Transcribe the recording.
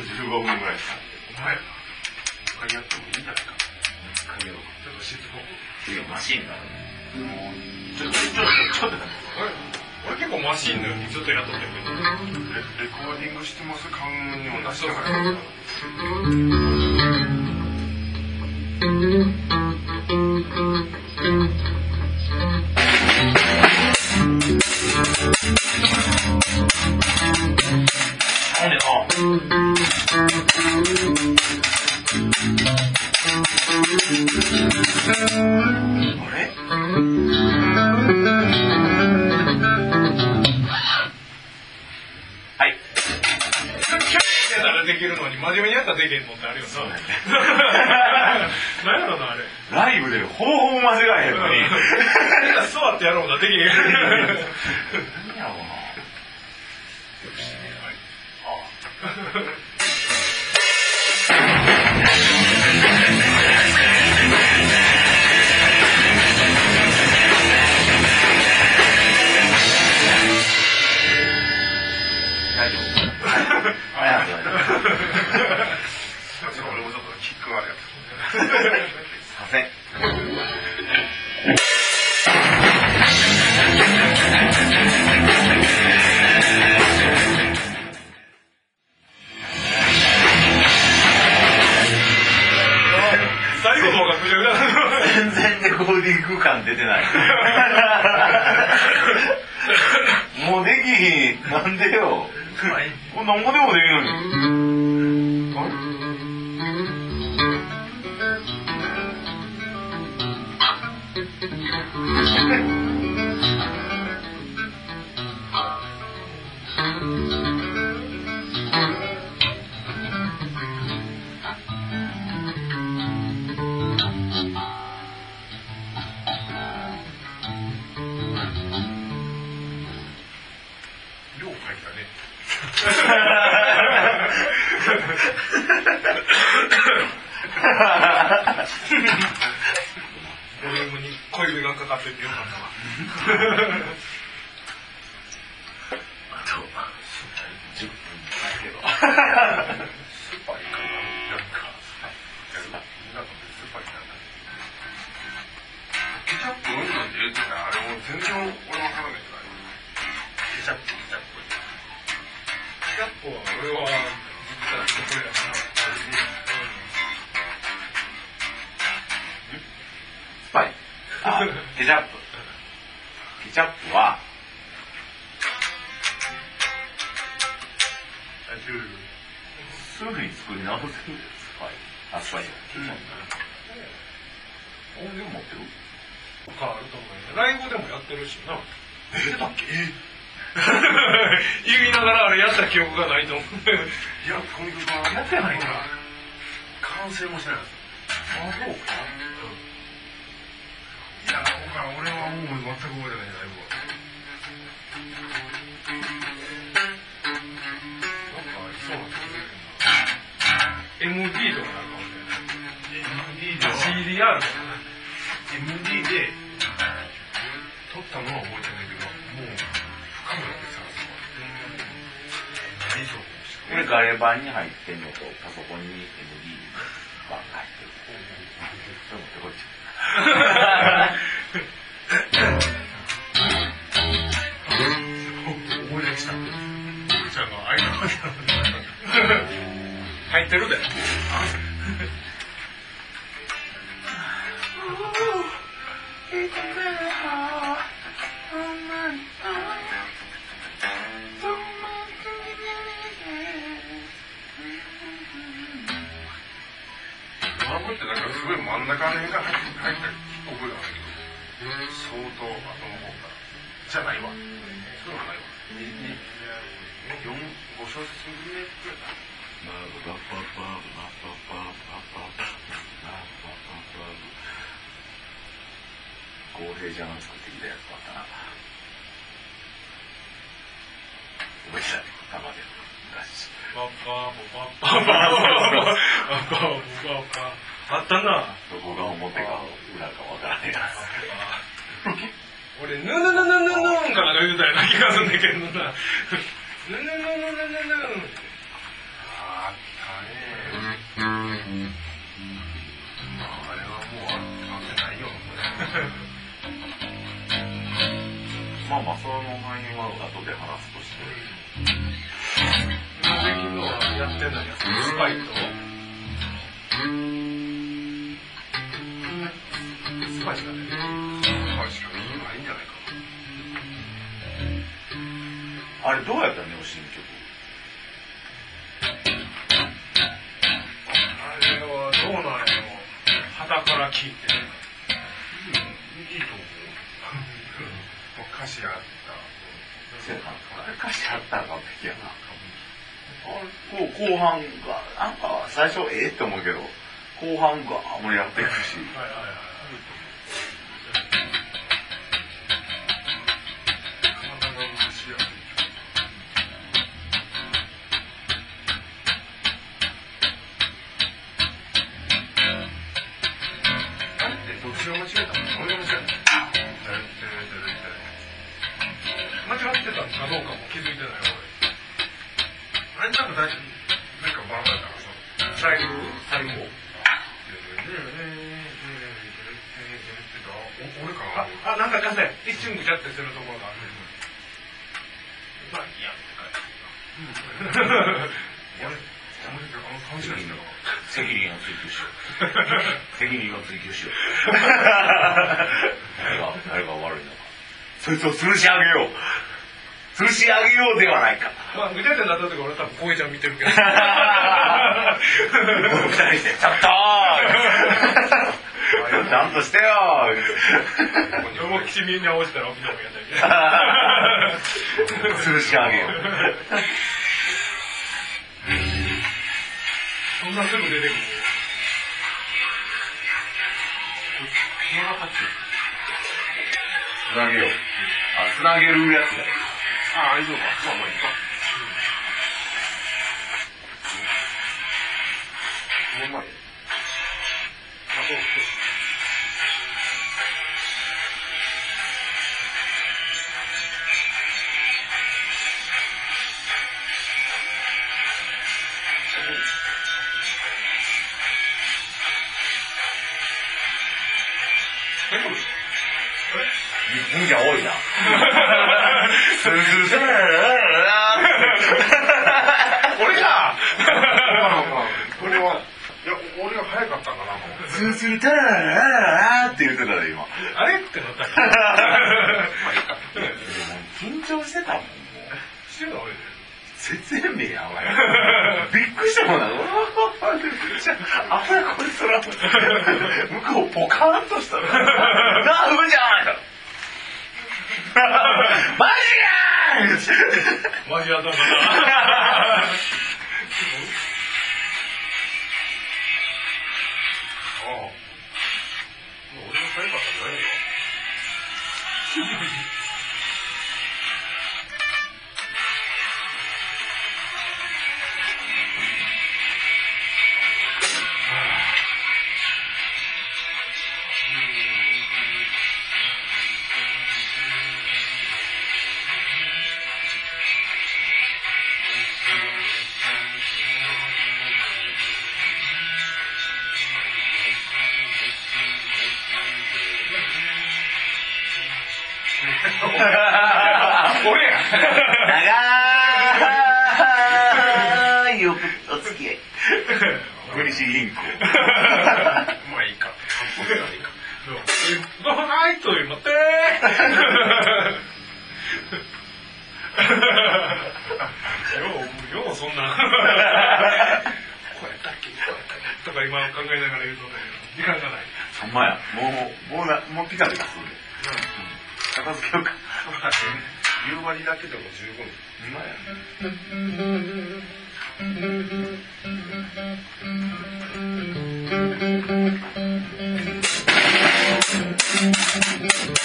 15分ぐらい使っやってもいいんじゃないか鍵をちょっとしつこく次はマシンがあるもうちょっとちょっとちょっと俺俺結構マシンのようにずっとやっとってレレコーディングしてます感にも出しながらできるのに真面目にやったらできへんのってあるよな何やろな。あれ。ライブでほぼほぼ間違えへんのに座ってやろうな。できへん何やろうな大丈夫はいはいはい俺もちょっとキックがあるやすいません。最後の方がぐちゃぐちゃな全然レコーディング感出てない。もうできひんなんでよこんなんぼでもできるのにボリュームに小指がかかっててよかったわあと10分だけどスパイかななん。かなんかスパイなケチャップうんぬんって言ってたあれも全然俺わキャップは俺は実はこれやなスパイあケチャップ。ケチャップはすぐに作り直せるスパイあスパイじゃない音源持ってる？ると思うよ。ライブでもやってるしな。えだっけ？言いながらあれやった記憶がないと思う。いやこの曲はやってないか完成もしてないですあそうかいや僕は俺はもう全く覚えてない。ライブはなんかありそうな気がするな MD とかなんかもしれない。MD では CDR とか MD で撮ったのは覚えてない。れガレ版に入ってんのとパソコンに MD 版が入ってるそれ持ってこいちゃう思い出したちゃんが間まで入ってるでドラムってなんかすごい真ん中ら辺が入った覚えがあるけど相当後の方から。じゃないわ。そういうのはないわ四五小節目くらいだ公平ちゃん作ってきたやつだったな覚えてない玉で昔パッパーポパッパーパッパーポパッパーあったなどこが表か裏かわからない俺、ぬぬぬぬぬぬんかなんか言うたような気がするんだけどな。ぬぬぬぬぬぬぬん。あったね。あれはもうあないよ。まあまあ、その範囲は後で話すとして。な昨日やってんのやスパイと。スパイしかね、まあしかないんじゃないかあれどうやったのね、新曲。あれはどうなんやろ肌から聞いて。いいと思う歌詞あったそうやな。歌詞あったら完璧やな。こう後半が、なんか最初ええって思うけど、後半が盛り上がっていくし。はいはいはい。どっちが間違えたの俺が間違えた間違ってたかどうかも気づい。てない。あれなんか大丈夫なんかバラだからさ俺。最後、最後。俺かあな、んかかせ、一瞬ぐちゃってするところがある。まあい。い。やって感じ。俺あの感じがしたわ責任を追求しよう。責任を追求しよう。誰が、誰が悪いのか。そいつを吊るし上げよう。吊るし上げようではないか。まあ、なった時俺多分、ちゃん見てるけど。ちょっとーちゃんとしてよ思いっきりみんな落ちたらもやったり。吊るし上げよう。そんなすぐ出てくる。つなげよう。あ、つなげるやつだよ。ああ、いいのか。まあまあいいか。日本じゃ多いな。スースー俺かこれは、いや、俺が早かったんかな、もう。スースータララララって言ってたで今。あれ？ってなった。緊張してたもん。してた俺。説明名やばい。びっくりしたもんな。あほやこいつら。向こうポカーンとしたら。なあ、ふじゃんマジやマジやったんだな。俺が早かったんじゃないの俺や。長いお付き合い。国士銀行。まあいいか。俺がいいか。どないというのってよう、ようそんな。こうやったっけこうやったっけとか今考えながら言うとね、時間がない。ほんまや。もう、もうな、もうピカピカするで。片付けようか。そら10割だけでも十分2万ん。